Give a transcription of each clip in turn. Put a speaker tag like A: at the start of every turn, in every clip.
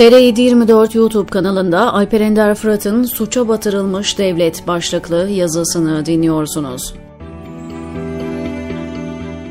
A: TR724 YouTube kanalında Alper Ender Fırat'ın Suça Batırılmış Devlet başlıklı yazısını dinliyorsunuz.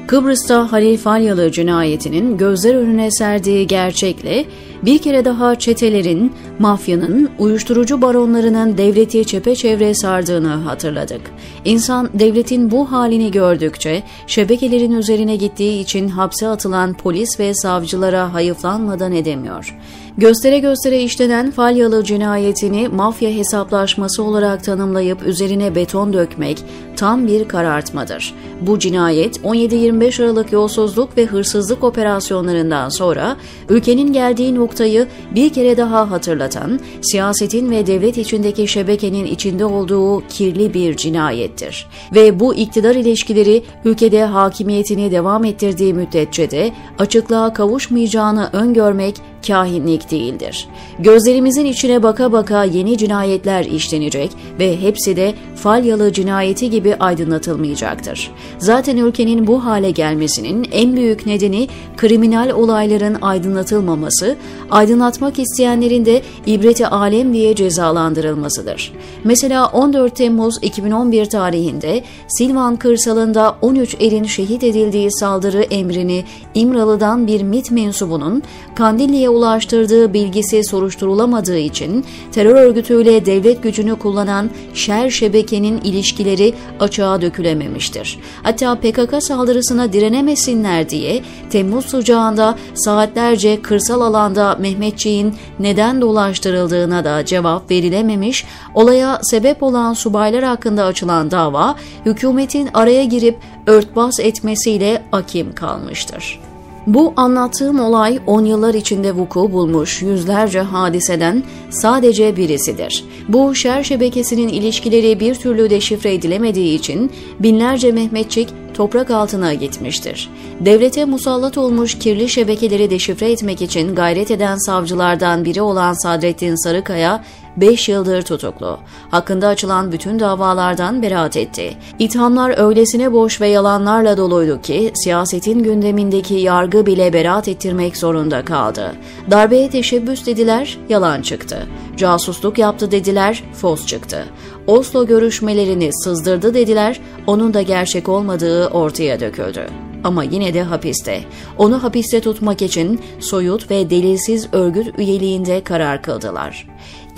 A: Kıbrıs'ta Halil Falyalı cinayetinin gözler önüne serdiği gerçekle bir kere daha çetelerin, mafyanın, uyuşturucu baronlarının devleti çepeçevre sardığını hatırladık. İnsan devletin bu halini gördükçe şebekelerin üzerine gittiği için hapse atılan polis ve savcılara hayıflanmadan edemiyor. Göstere göstere işlenen Falyalı cinayetini mafya hesaplaşması olarak tanımlayıp üzerine beton dökmek tam bir karartmadır. Bu cinayet 17-25 Aralık yolsuzluk ve hırsızlık operasyonlarından sonra ülkenin geldiği noktayı bir kere daha hatırlatan, siyasetin ve devlet içindeki şebekenin içinde olduğu kirli bir cinayettir. Ve bu iktidar ilişkileri ülkede hakimiyetini devam ettirdiği müddetçe de açıklığa kavuşmayacağını öngörmek kahinlik değildir. Gözlerimizin içine baka baka yeni cinayetler işlenecek ve hepsi de Falyalı cinayeti gibi aydınlatılmayacaktır. Zaten ülkenin bu hale gelmesinin en büyük nedeni kriminal olayların aydınlatılmaması, aydınlatmak isteyenlerin de ibreti alem diye cezalandırılmasıdır. Mesela 14 Temmuz 2011 tarihinde Silvan kırsalında 13 erin şehit edildiği saldırı emrini İmralı'dan bir MIT mensubunun Kandilli'ye ulaştırdığı bilgisi soruşturulamadığı için terör örgütüyle devlet gücünü kullanan şer şebekenin ilişkileri açığa dökülememiştir. Hatta PKK saldırısına direnemesinler diye Temmuz sıcağında saatlerce kırsal alanda Mehmetçiğin neden dolaştırıldığına da cevap verilememiş, olaya sebep olan subaylar hakkında açılan dava hükümetin araya girip örtbas etmesiyle akim kalmıştır. Bu anlattığım olay 10 yıllar içinde vuku bulmuş yüzlerce hadiseden sadece birisidir. Bu şer şebekesinin ilişkileri bir türlü deşifre edilemediği için binlerce Mehmetçik toprak altına gitmiştir. Devlete musallat olmuş kirli şebekeleri deşifre etmek için gayret eden savcılardan biri olan Sadrettin Sarıkaya 5 yıldır tutuklu. Hakkında açılan bütün davalardan beraat etti. İthamlar öylesine boş ve yalanlarla doluydu ki siyasetin gündemindeki yargı bile beraat ettirmek zorunda kaldı. Darbeye teşebbüs dediler, yalan çıktı. Casusluk yaptı dediler, fos çıktı. Oslo görüşmelerini sızdırdı dediler, onun da gerçek olmadığı ortaya döküldü ama yine de hapiste. Onu hapiste tutmak için soyut ve delilsiz örgüt üyeliğinde karar kıldılar.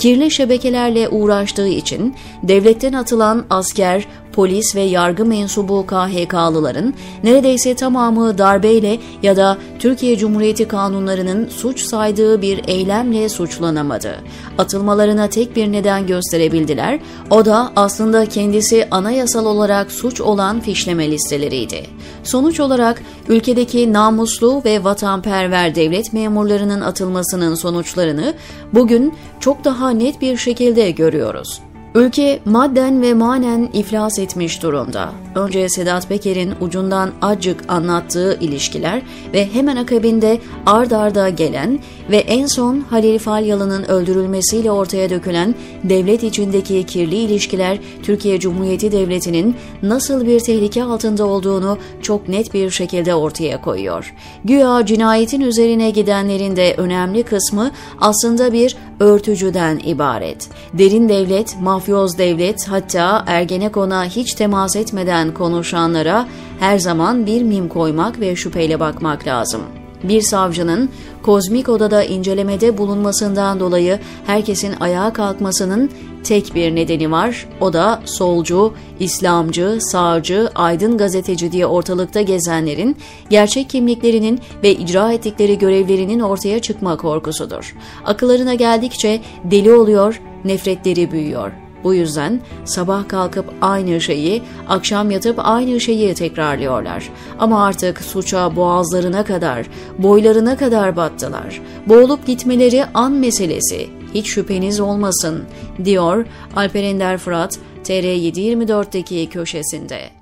A: Kirli şebekelerle uğraştığı için devletten atılan asker, polis ve yargı mensubu KHK'lıların neredeyse tamamı darbeyle ya da Türkiye Cumhuriyeti kanunlarının suç saydığı bir eylemle suçlanamadı. Atılmalarına tek bir neden gösterebildiler, o da aslında kendisi anayasal olarak suç olan fişleme listeleriydi. Sonuç olarak ülkedeki namuslu ve vatanperver devlet memurlarının atılmasının sonuçlarını bugün çok daha net bir şekilde görüyoruz. Ülke madden ve manen iflas etmiş durumda. Önce Sedat Peker'in ucundan acık anlattığı ilişkiler ve hemen akabinde ard arda gelen ve en son Halil Falyalı'nın öldürülmesiyle ortaya dökülen devlet içindeki kirli ilişkiler Türkiye Cumhuriyeti Devleti'nin nasıl bir tehlike altında olduğunu çok net bir şekilde ortaya koyuyor. Güya cinayetin üzerine gidenlerin de önemli kısmı aslında bir örtücüden ibaret. Derin devlet, mafyoz devlet hatta Ergenekon'a hiç temas etmeden konuşanlara her zaman bir mim koymak ve şüpheyle bakmak lazım. Bir savcının kozmik odada incelemede bulunmasından dolayı herkesin ayağa kalkmasının tek bir nedeni var. O da solcu, İslamcı, sağcı, aydın gazeteci diye ortalıkta gezenlerin gerçek kimliklerinin ve icra ettikleri görevlerinin ortaya çıkma korkusudur. Akıllarına geldikçe deli oluyor, nefretleri büyüyor. Bu yüzden sabah kalkıp aynı şeyi, akşam yatıp aynı şeyi tekrarlıyorlar. Ama artık suça boğazlarına kadar, boylarına kadar battılar. Boğulup gitmeleri an meselesi. Hiç şüpheniz olmasın, diyor Alper Ender Fırat, TR724'deki köşesinde.